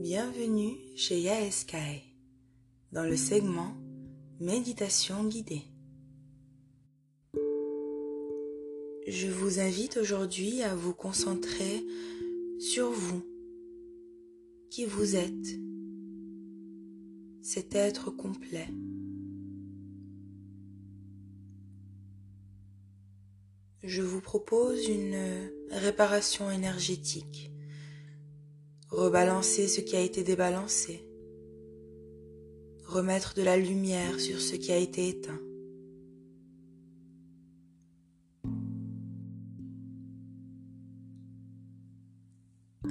Bienvenue chez Yaeskai dans le segment Méditation guidée. Je vous invite aujourd'hui à vous concentrer sur vous, qui vous êtes, cet être complet. Je vous propose une réparation énergétique rebalancer ce qui a été débalancé, remettre de la lumière sur ce qui a été éteint.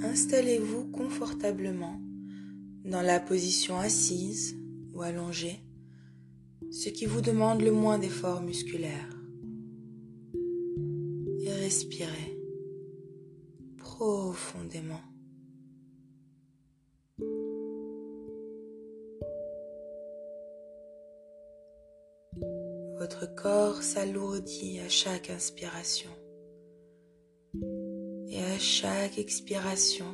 Installez-vous confortablement dans la position assise ou allongée, ce qui vous demande le moins d'efforts musculaires. Et respirez profondément. Votre corps s'alourdit à chaque inspiration. Et à chaque expiration,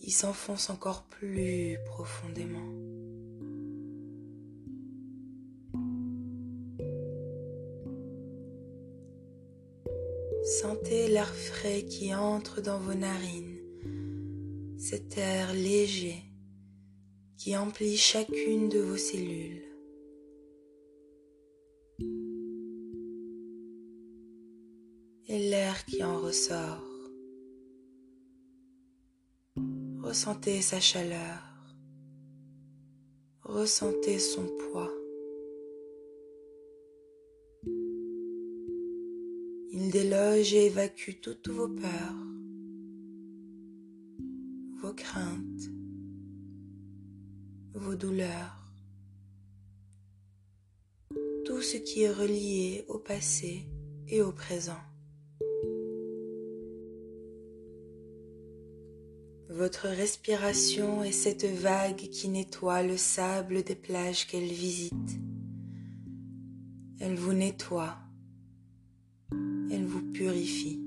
il s'enfonce encore plus profondément. Sentez l'air frais qui entre dans vos narines, cet air léger qui emplit chacune de vos cellules. Et l'air qui en ressort. Ressentez sa chaleur, ressentez son poids. Il déloge et évacue toutes vos peurs, vos craintes, vos douleurs, tout ce qui est relié au passé et au présent. Votre respiration est cette vague qui nettoie le sable des plages qu'elle visite. Elle vous nettoie, elle vous purifie.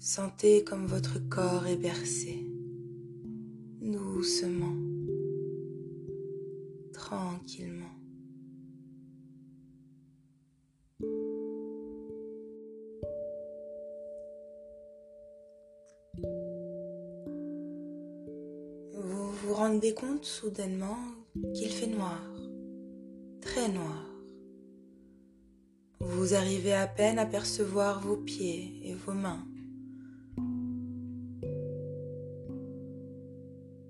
Sentez comme votre corps est bercé, doucement, tranquillement. Rendez compte soudainement qu'il fait noir, très noir. Vous arrivez à peine à percevoir vos pieds et vos mains.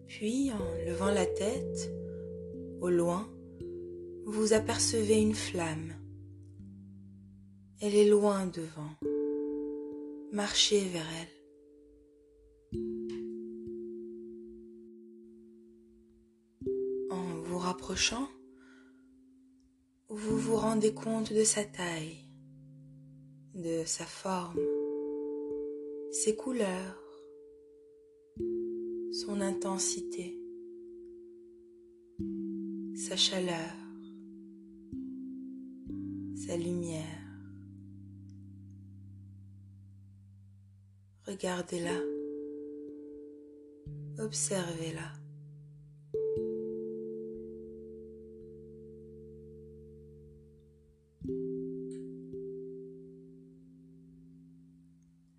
Puis, en levant la tête, au loin, vous apercevez une flamme. Elle est loin devant. Marchez vers elle. Vous vous rendez compte de sa taille, de sa forme, ses couleurs, son intensité, sa chaleur, sa lumière. Regardez-la, observez-la.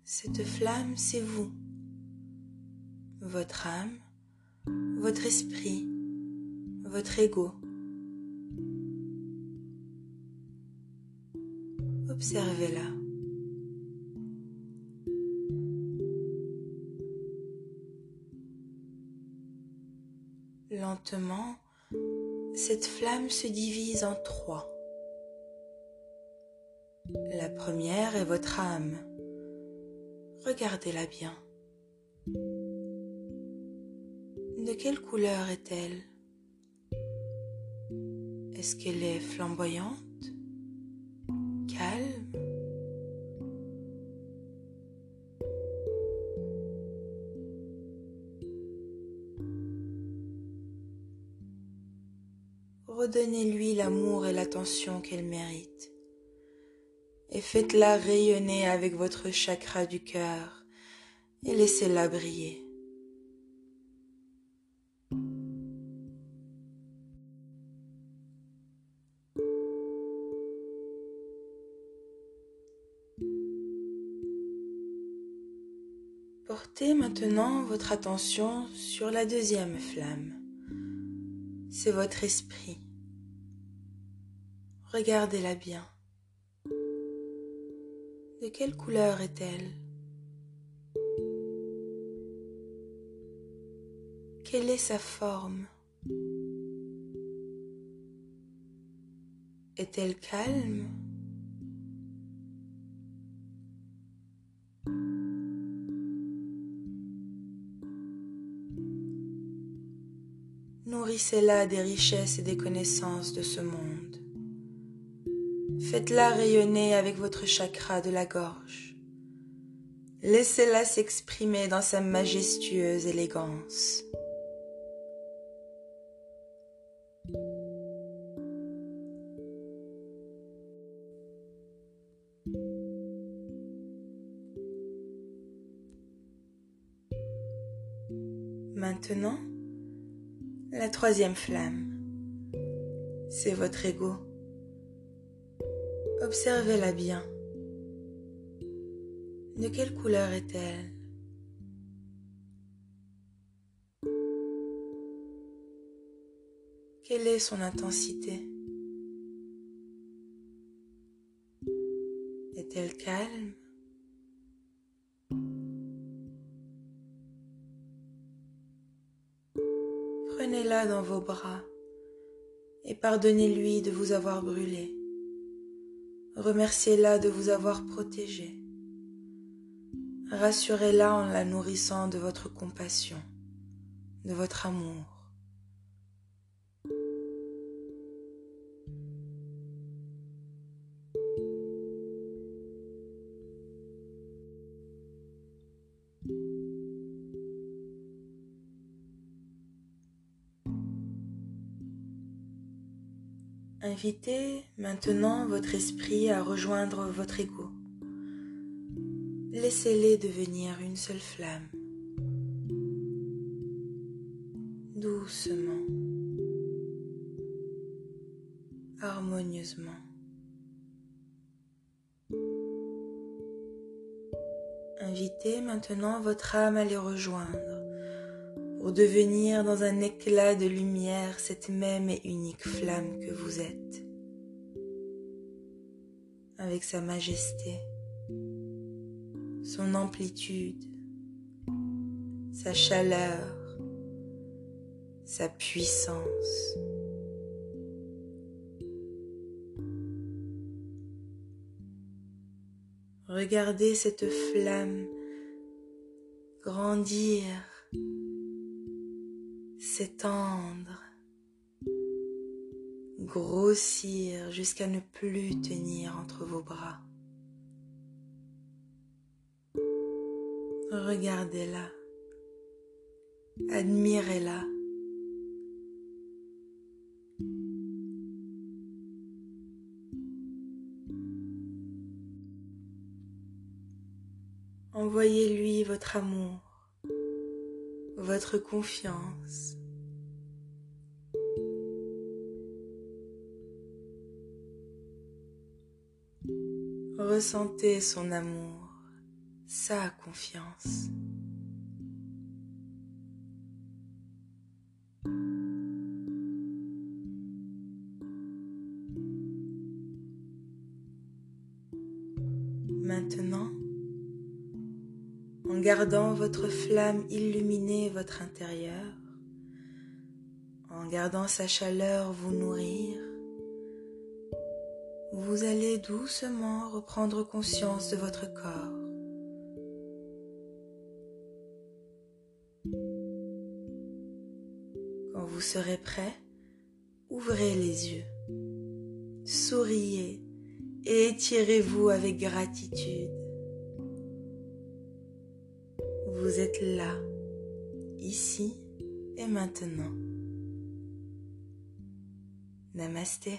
Cette flamme, c'est vous, votre âme, votre esprit, votre ego. Observez-la. Lentement, cette flamme se divise en trois. La première est votre âme Regardez-la bien. De quelle couleur est-elle? Est-ce qu'elle est flamboyante? Calme? Redonnez-lui l'amour et l'attention qu'elle mérite et faites-la rayonner avec votre chakra du cœur et laissez-la briller. Portez maintenant votre attention sur la deuxième flamme. C'est votre esprit. Regardez-la bien. De quelle couleur est-elle? Quelle est sa forme? Est-elle calme? Nourrissez-la des richesses et des connaissances de ce monde. Faites-la rayonner avec votre chakra de la gorge. Laissez-la s'exprimer dans sa majestueuse élégance. Maintenant, la troisième flamme, c'est votre ego. Observez-la bien. De quelle couleur est-elle? Quelle est son intensité? Est-elle calme? Prenez-la dans vos bras et pardonnez-lui de vous avoir brûlé. Remerciez-la de vous avoir protégé. Rassurez-la en la nourrissant de votre compassion, de votre amour. Invitez maintenant votre esprit à rejoindre votre ego. Laissez-les devenir une seule flamme. Doucement, harmonieusement. Invitez maintenant votre âme à les rejoindre pour devenir dans un éclat de lumière cette même et unique flamme que vous êtes, avec sa majesté, son amplitude, sa chaleur, sa puissance. Regardez cette flamme grandir s'étendre, grossir jusqu'à ne plus tenir entre vos bras. Regardez-la, admirez-la. Envoyez-lui votre amour, votre confiance, Ressentez son amour, sa confiance. Maintenant, en gardant votre flamme illuminer votre intérieur, en gardant sa chaleur vous nourrir, vous allez doucement reprendre conscience de votre corps. Quand vous serez prêt, ouvrez les yeux, souriez et étirez-vous avec gratitude. Vous êtes là, ici et maintenant. Namasté.